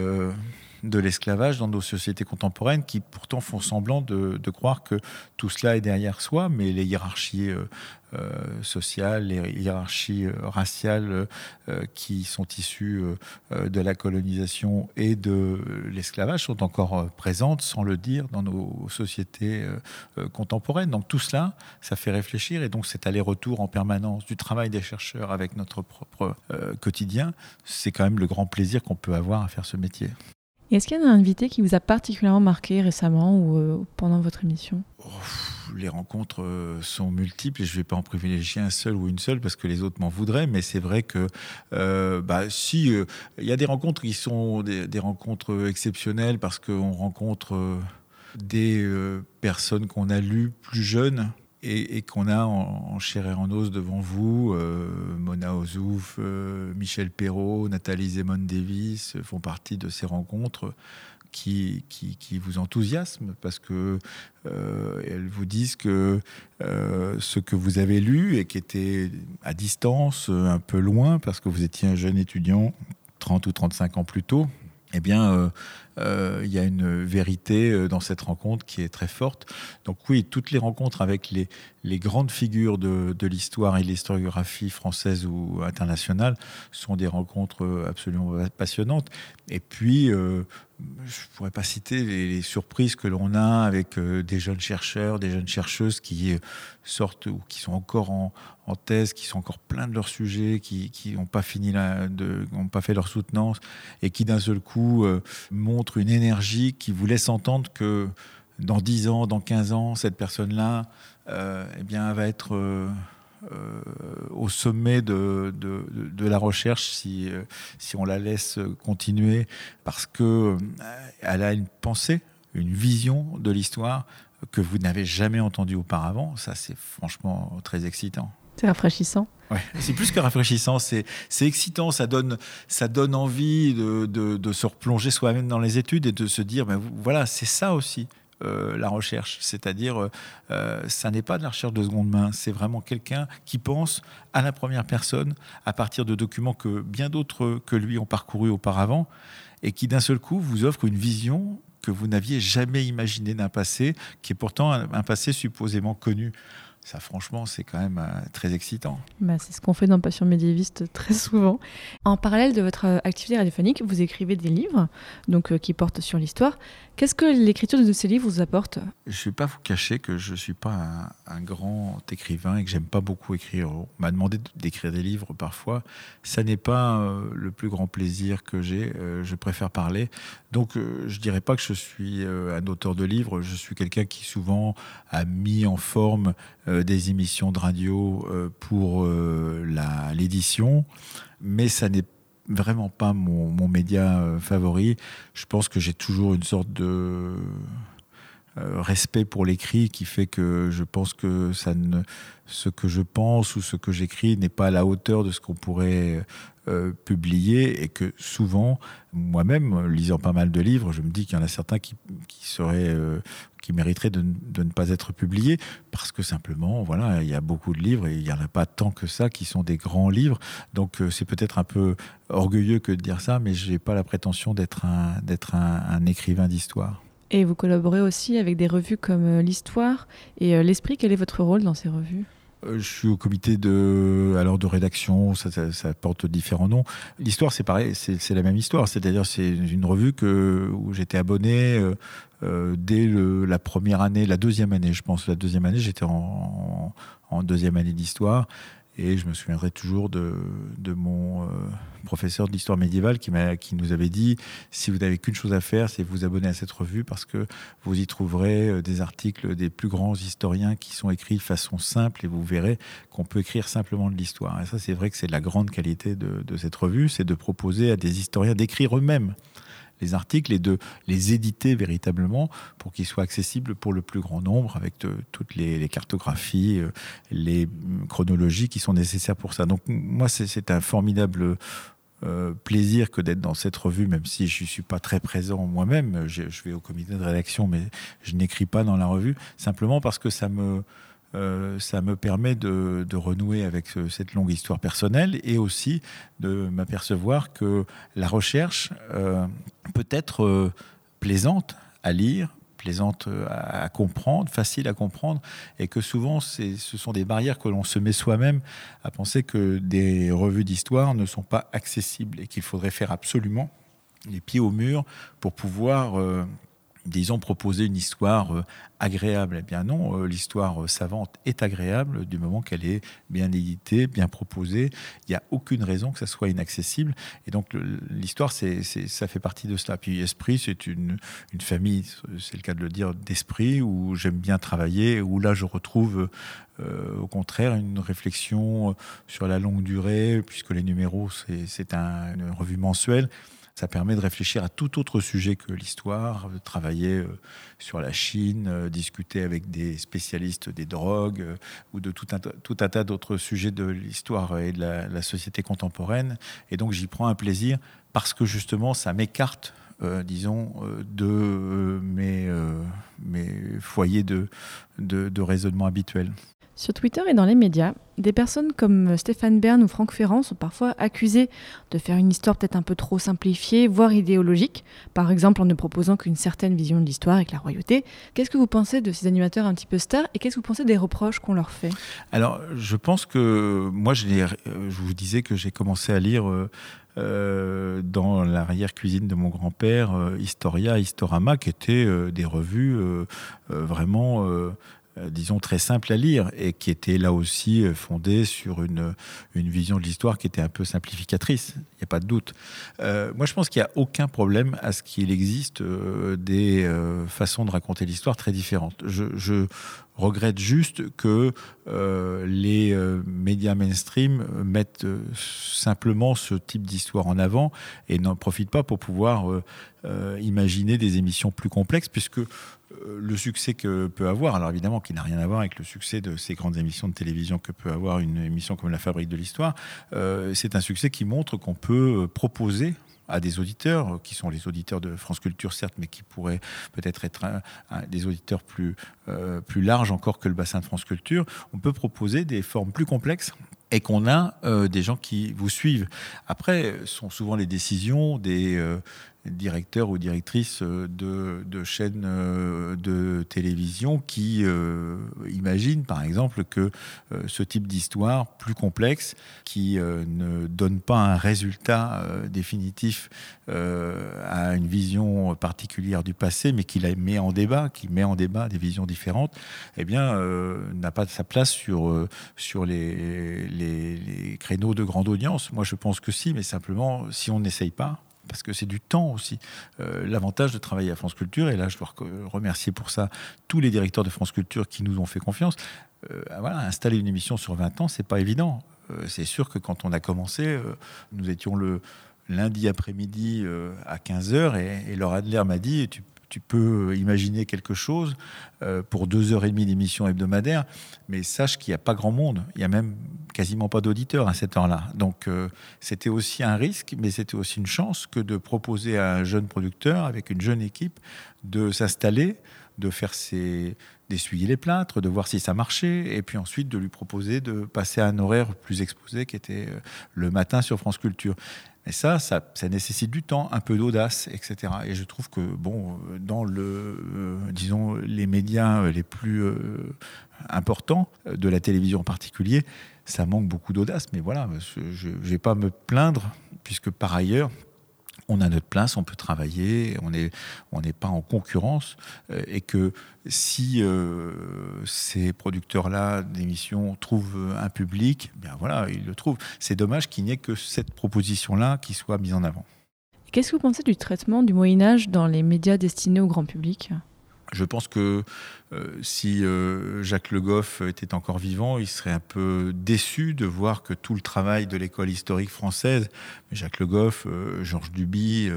[SPEAKER 3] de l'esclavage dans nos sociétés contemporaines qui pourtant font semblant de, croire que tout cela est derrière soi, mais les hiérarchies euh, euh, sociales, les hiérarchies euh, raciales qui sont issues de la colonisation et de l'esclavage sont encore présentes, sans le dire, dans nos sociétés contemporaines. Donc tout cela, ça fait réfléchir et donc cet aller-retour en permanence du travail des chercheurs avec notre propre quotidien, c'est quand même le grand plaisir qu'on peut avoir à faire ce métier
[SPEAKER 6] est-ce qu'il y a un invité qui vous a particulièrement marqué récemment ou euh, pendant votre émission?
[SPEAKER 3] Les rencontres euh, sont multiples et je ne vais pas en privilégier un seul ou une seule parce que les autres m'en voudraient, mais c'est vrai que euh, bah, si il y a des rencontres qui sont des rencontres exceptionnelles parce qu'on rencontre des personnes qu'on a lues plus jeunes et, qu'on a en, chair et en os devant vous, euh, Mona Ozouf, euh, Michel Perrault, Nathalie Zemon-Davis font partie de ces rencontres qui, qui, vous enthousiasment parce que euh, elles vous disent que ce que vous avez lu et qui était à distance, un peu loin, parce que vous étiez un jeune étudiant 30 ou 35 ans plus tôt, eh bien, euh, euh, il y a une vérité euh, dans cette rencontre qui est très forte. Donc oui, toutes les rencontres avec les, grandes figures de l'histoire et de l'historiographie française ou internationale sont des rencontres absolument passionnantes. Et puis, je ne pourrais pas citer les, surprises que l'on a avec des jeunes chercheurs, des jeunes chercheuses qui sortent ou qui sont encore en, qui sont encore pleins de leurs sujets, qui n'ont pas fini, n'ont pas fait leur soutenance, et qui d'un seul coup euh, montrent une énergie qui vous laisse entendre que dans 10 ans, dans 15 ans, cette personne-là, euh, eh va être euh, au sommet de, la recherche si, on la laisse continuer, parce que elle a une pensée, une vision de l'histoire que vous n'avez jamais entendue auparavant. Ça, c'est franchement très excitant.
[SPEAKER 6] C'est rafraîchissant.
[SPEAKER 3] C'est plus que rafraîchissant, c'est, excitant, ça donne, ça donne envie de, se replonger soi-même dans les études et de se dire, ben voilà, c'est ça aussi. Euh, la recherche, c'est-à-dire euh, ça n'est pas de la recherche de seconde main, c'est vraiment quelqu'un qui pense à la première personne à partir de documents que bien d'autres que lui ont parcouru auparavant et qui d'un seul coup vous offre une vision que vous n'aviez jamais imaginé d'un passé qui est pourtant un passé supposément connu. Ça, franchement, c'est quand même euh, très excitant.
[SPEAKER 6] Bah, c'est ce qu'on fait dans Passion médiéviste (laughs) très souvent. En parallèle de votre euh, activité radiophonique, vous écrivez des livres donc, euh, qui portent sur l'histoire. Qu'est-ce que l'écriture de ces livres vous apporte?
[SPEAKER 3] Je ne vais pas vous cacher que je ne suis pas un, grand écrivain et que j'aime pas beaucoup écrire. On m'a demandé d'écrire des livres parfois. Ça n'est pas le plus grand plaisir que j'ai. je préfère parler. Donc, je ne dirais pas que je suis un auteur de livres. Je suis quelqu'un qui souvent a mis en forme des émissions de radio euh, pour euh, l'édition, mais ça n'est vraiment pas mon, média favori. Je pense que j'ai toujours une sorte de respect pour l'écrit qui fait que je pense que ça ne, ce que je pense ou ce que j'écris n'est pas à la hauteur de ce qu'on pourrait publier et que souvent, moi-même, lisant pas mal de livres, je me dis qu'il y en a certains qui, qui seraient qui mériterait de, ne pas être publié parce que simplement, voilà, il y a beaucoup de livres et il n'y en a pas tant que ça qui sont des grands livres. Donc euh, c'est peut-être un peu orgueilleux que de dire ça, mais je n'ai pas la prétention d'être un, d'être un, écrivain d'histoire.
[SPEAKER 6] Et vous collaborez aussi avec des revues comme euh, l'Histoire et euh, l'Esprit. Quel est votre rôle dans ces revues?
[SPEAKER 3] Je suis au comité de, alors de rédaction, ça, porte différents noms. L'histoire, c'est pareil, c'est la même histoire. C'est-à-dire, c'est une revue que, où j'étais abonné euh, dès la première année, la deuxième année, je pense. La deuxième année, j'étais en, deuxième année d'histoire. Et je me souviendrai toujours de, mon euh, professeur d'histoire médiévale qui, nous avait dit si vous n'avez qu'une chose à faire, c'est vous abonner à cette revue parce que vous y trouverez euh, des articles des plus grands historiens qui sont écrits de façon simple et vous verrez qu'on peut écrire simplement de l'histoire. Et ça, c'est vrai que c'est la grande qualité de cette revue, c'est de proposer à des historiens d'écrire eux-mêmes les articles et de les éditer véritablement pour qu'ils soient accessibles pour le plus grand nombre avec toutes les, cartographies, euh, les chronologies qui sont nécessaires pour ça. Donc moi, c'est un formidable euh, plaisir que d'être dans cette revue, même si je ne suis pas très présent moi-même. Je, vais au comité de rédaction, mais je n'écris pas dans la revue, simplement parce que ça me euh, ça me permet de, renouer avec cette longue histoire personnelle et aussi de m'apercevoir que la recherche euh, peut être euh, plaisante à lire, plaisante à, comprendre, facile à comprendre, et que souvent ce sont des barrières que l'on se met soi-même à penser que des revues d'histoire ne sont pas accessibles et qu'il faudrait faire absolument les pieds au mur pour pouvoir disons, proposer une histoire euh, agréable. Eh bien non, euh, l'histoire euh, savante est agréable du moment qu'elle est bien éditée, bien proposée. Il n'y a aucune raison que ça soit inaccessible. Et donc l'histoire, ça fait partie de cela. Puis Esprit, c'est une, une famille, c'est le cas de le dire, d'esprit, où j'aime bien travailler, où là je retrouve au contraire une réflexion sur la longue durée, puisque les numéros, c'est, un, une revue mensuelle. Ça permet de réfléchir à tout autre sujet que l'histoire, travailler euh, sur la Chine, euh, discuter avec des spécialistes des drogues euh, ou de tout un, tas d'autres sujets de l'histoire et de la, société contemporaine. Et donc j'y prends un plaisir parce que justement ça m'écarte disons, de mes, foyers de raisonnement habituels.
[SPEAKER 6] Sur Twitter et dans les médias, des personnes comme Stéphane Bern ou Franck Ferrand sont parfois accusées de faire une histoire peut-être un peu trop simplifiée, voire idéologique, par exemple en ne proposant qu'une certaine vision de l'histoire avec la royauté. Qu'est-ce que vous pensez de ces animateurs un petit peu stars et qu'est-ce que vous pensez des reproches qu'on leur fait?
[SPEAKER 3] Alors, je pense que moi, je, vous disais que j'ai commencé à lire euh, euh, dans l'arrière-cuisine de mon grand-père, euh, Historia, Historama, qui étaient des revues vraiment disons, très simple à lire et qui était là aussi fondée sur une, une vision de l'histoire qui était un peu simplificatrice, il n'y a pas de doute. moi, je pense qu'il n'y a aucun problème à ce qu'il existe des façons de raconter l'histoire très différentes. Je, je regrette juste que euh, les euh, médias mainstream mettent euh, simplement ce type d'histoire en avant et n'en profitent pas pour pouvoir imaginer des émissions plus complexes, puisque le succès que peut avoir, alors évidemment qui n'a rien à voir avec le succès de ces grandes émissions de télévision que peut avoir une émission comme La Fabrique de l'Histoire, c'est un succès qui montre qu'on peut proposer à des auditeurs, qui sont les auditeurs de France Culture, certes, mais qui pourraient peut-être être, des auditeurs plus, euh, plus larges encore que le bassin de France Culture, on peut proposer des formes plus complexes et qu'on a euh, des gens qui vous suivent. Après, ce sont souvent les décisions des, euh, directeurs ou directrices euh, de, chaînes euh, de télévision qui euh, imaginent par exemple que ce type d'histoire plus complexe, qui ne donne pas un résultat définitif à une vision particulière du passé, mais qui la met en débat, qui met en débat des visions différentes, eh bien, n'a pas sa place sur, sur les, les créneaux de grande audience. Moi, je pense que si, mais simplement, si on n'essaye pas, parce que c'est du temps aussi. Euh, l'avantage de travailler à France Culture, et là je dois remercier pour ça tous les directeurs de France Culture qui nous ont fait confiance. Euh, installer une émission sur 20 ans, c'est pas évident. Euh, c'est sûr que quand on a commencé, nous étions le lundi après-midi à 15h et, et Laura Adler m'a dit tu tu peux imaginer quelque chose euh, pour deux heures et demie d'émission hebdomadaire, mais sache qu'il n'y a pas grand monde. Il n'y a même quasiment pas d'auditeurs à cette heure-là. Donc euh, c'était aussi un risque, mais c'était aussi une chance que de proposer à un jeune producteur, avec une jeune équipe, de s'installer, de faire ses d'essuyer les plâtres, de voir si ça marchait, et puis ensuite de lui proposer de passer à un horaire plus exposé qui était euh, le matin sur France Culture. Et ça, ça, nécessite du temps, un peu d'audace, etc. Et je trouve que, bon, dans le, euh, disons, les médias les plus euh, importants, de la télévision en particulier, ça manque beaucoup d'audace. Mais voilà, je ne vais pas me plaindre, puisque par ailleurs, on a notre place, on peut travailler, on n'est on pas en concurrence, euh, et que si euh, ces producteurs-là d'émissions trouvent un public, bien voilà, ils le trouvent. C'est dommage qu'il n'y ait que cette proposition-là qui soit mise en avant.
[SPEAKER 6] Qu'est-ce que vous pensez du traitement du Moyen Âge dans les médias destinés au grand public?
[SPEAKER 3] Je pense que euh, si euh, Jacques Le Goff était encore vivant, il serait un peu déçu de voir que tout le travail de l'école historique française, Jacques Le Goff, euh, Georges Duby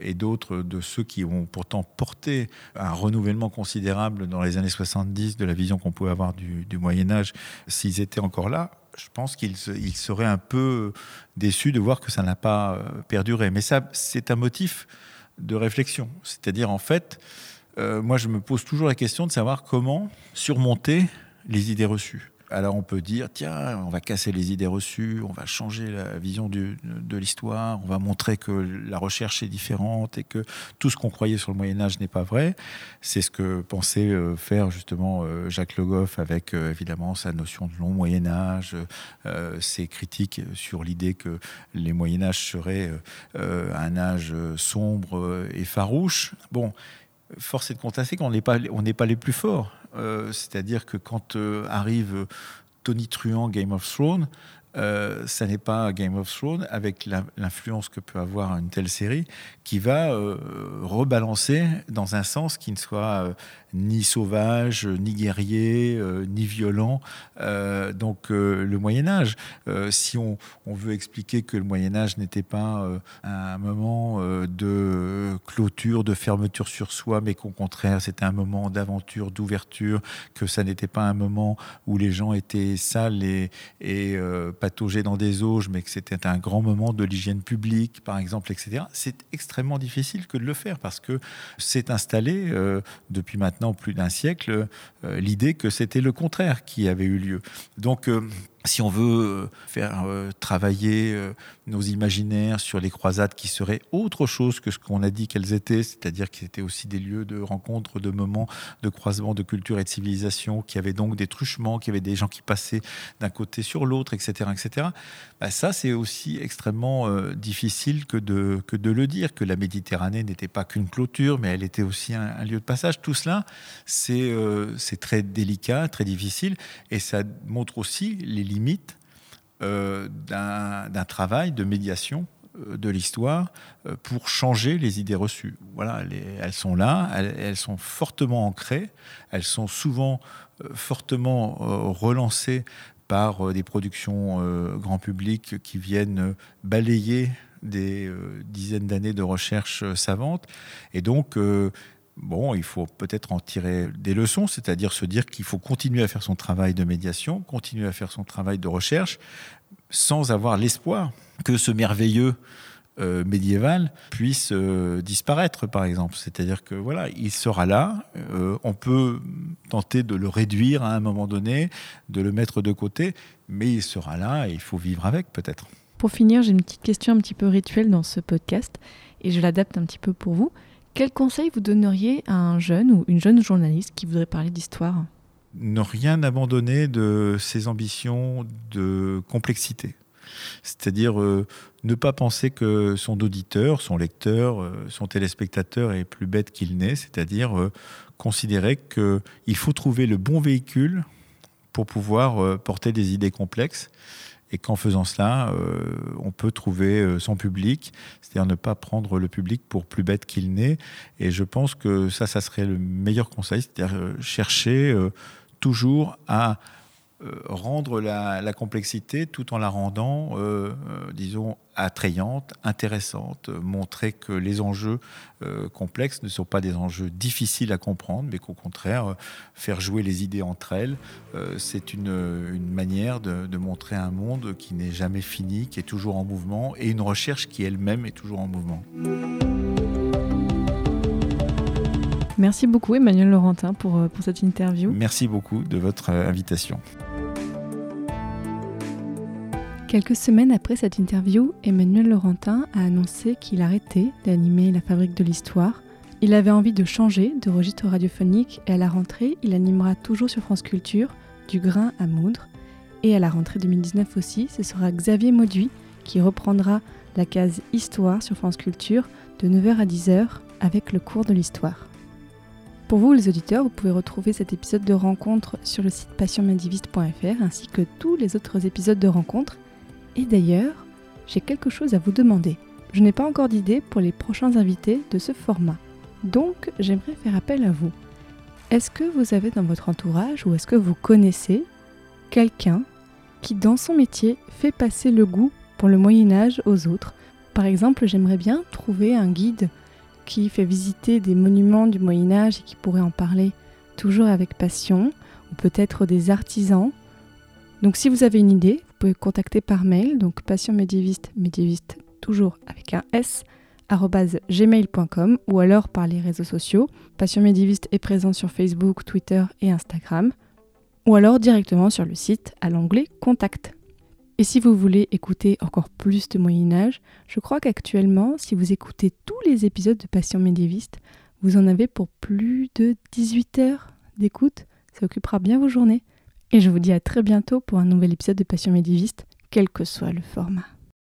[SPEAKER 3] et d'autres de ceux qui ont pourtant porté un renouvellement considérable dans les années 70 de la vision qu'on pouvait avoir du, Moyen Âge, s'ils étaient encore là, je pense qu'il serait un peu déçu de voir que ça n'a pas perduré. Mais ça, c'est un motif de réflexion. C'est-à-dire, en fait, euh, moi, je me pose toujours la question de savoir comment surmonter les idées reçues. Alors on peut dire, tiens, on va casser les idées reçues, on va changer la vision de l'histoire, on va montrer que la recherche est différente et que tout ce qu'on croyait sur le Moyen Âge n'est pas vrai. C'est ce que pensait euh, faire justement euh, Jacques Le Goff avec évidemment sa notion de long Moyen Âge, ses critiques sur l'idée que les Moyen Âge seraient un âge sombre et farouche. Bon, force est de constater qu'on n'est pas, on pas les plus forts. Euh, c'est-à-dire que quand euh, arrive Tony Truant, Game of Thrones, euh, ça n'est pas Game of Thrones, avec l'influence que peut avoir une telle série, qui va rebalancer dans un sens qui ne soit ni sauvage, ni guerrier, euh, ni violent. Euh, donc euh, le Moyen Âge, si on, veut expliquer que le Moyen Âge n'était pas un moment de clôture, de fermeture sur soi, mais qu'au contraire c'était un moment d'aventure, d'ouverture, que ça n'était pas un moment où les gens étaient sales et, et pataugés dans des auges, mais que c'était un grand moment de l'hygiène publique, par exemple, etc. C'est extrêmement difficile que de le faire parce que c'est installé depuis maintenant plus d'un siècle euh, l'idée que c'était le contraire qui avait eu lieu. Donc, euh, si on veut euh, faire euh, travailler euh, nos imaginaires sur les croisades qui seraient autre chose que ce qu'on a dit qu'elles étaient, c'est-à-dire qu'ils étaient aussi des lieux de rencontre, de moments, de croisement de culture et de civilisation, qui avaient donc des truchements, qui avaient des gens qui passaient d'un côté sur l'autre, etc., etc. Bah, ça, c'est aussi extrêmement difficile que de, le dire, que la Méditerranée n'était pas qu'une clôture, mais elle était aussi un, un lieu de passage. Tout cela, c'est c'est très délicat, très difficile, et ça montre aussi les euh, d'un travail de médiation euh, de l'histoire euh, pour changer les idées reçues. Voilà, elles sont là, elles, sont fortement ancrées, elles sont souvent fortement relancées par des productions grand public qui viennent balayer des dizaines d'années de recherche savante. Et donc, Bon, il faut peut-être en tirer des leçons, c'est-à-dire se dire qu'il faut continuer à faire son travail de médiation, continuer à faire son travail de recherche, sans avoir l'espoir que ce merveilleux euh, médiéval puisse euh, disparaître, par exemple. C'est-à-dire que voilà, il sera là. Euh, on peut tenter de le réduire à un moment donné, de le mettre de côté, mais il sera là et il faut vivre avec, peut-être.
[SPEAKER 6] Pour finir, j'ai une petite question un petit peu rituelle dans ce podcast et je l'adapte un petit peu pour vous. Quel conseil vous donneriez à un jeune ou une jeune journaliste qui voudrait parler d'histoire?
[SPEAKER 3] Ne rien abandonner de ses ambitions de complexité. C'est-à-dire euh, ne pas penser que son auditeur, son lecteur, euh, son téléspectateur est plus bête qu'il n'est, c'est-à-dire euh, considérer qu'il faut trouver le bon véhicule pour pouvoir porter des idées complexes et qu'en faisant cela, euh, on peut trouver euh, son public, c'est-à-dire ne pas prendre le public pour plus bête qu'il n'est. Et je pense que ça, ça serait le meilleur conseil, c'est-à-dire euh, chercher toujours à rendre la, complexité tout en la rendant, euh, euh, disons, attrayante, intéressante, montrer que les enjeux complexes ne sont pas des enjeux difficiles à comprendre, mais qu'au contraire, faire jouer les idées entre elles, c'est une, manière de, de, montrer un monde qui n'est jamais fini, qui est toujours en mouvement, et une recherche qui elle-même est toujours en mouvement.
[SPEAKER 6] Merci beaucoup Emmanuel Laurentin pour, pour cette interview.
[SPEAKER 3] Merci beaucoup de votre invitation.
[SPEAKER 6] Quelques semaines après cette interview, Emmanuel Laurentin a annoncé qu'il arrêtait d'animer la Fabrique de l'Histoire. Il avait envie de changer de registre radiophonique et à la rentrée, il animera toujours sur France Culture, du grain à moudre. Et à la rentrée 2019 aussi, ce sera Xavier Mauduit qui reprendra la case Histoire sur France Culture de 9h à 10h avec le cours de l'histoire. Pour vous les auditeurs, vous pouvez retrouver cet épisode de rencontre sur le site passionmediviste.fr ainsi que tous les autres épisodes de rencontre et d'ailleurs, j'ai quelque chose à vous demander. Je n'ai pas encore d'idée pour les prochains invités de ce format. Donc, j'aimerais faire appel à vous. Est-ce que vous avez dans votre entourage ou est-ce que vous connaissez quelqu'un qui, dans son métier, fait passer le goût pour le Moyen Âge aux autres? Par exemple, j'aimerais bien trouver un guide qui fait visiter des monuments du Moyen Âge et qui pourrait en parler toujours avec passion, ou peut-être des artisans. Donc si vous avez une idée, pouvez contacter par mail, donc passion médiéviste, médiéviste toujours avec un S, gmail.com ou alors par les réseaux sociaux. Passion médiéviste est présent sur Facebook, Twitter et Instagram ou alors directement sur le site à l'onglet Contact. Et si vous voulez écouter encore plus de Moyen Âge, je crois qu'actuellement, si vous écoutez tous les épisodes de Passion médiéviste, vous en avez pour plus de 18 heures d'écoute. Ça occupera bien vos journées. Et je vous dis à très bientôt pour un nouvel épisode de Passion médiéviste, quel que soit le format.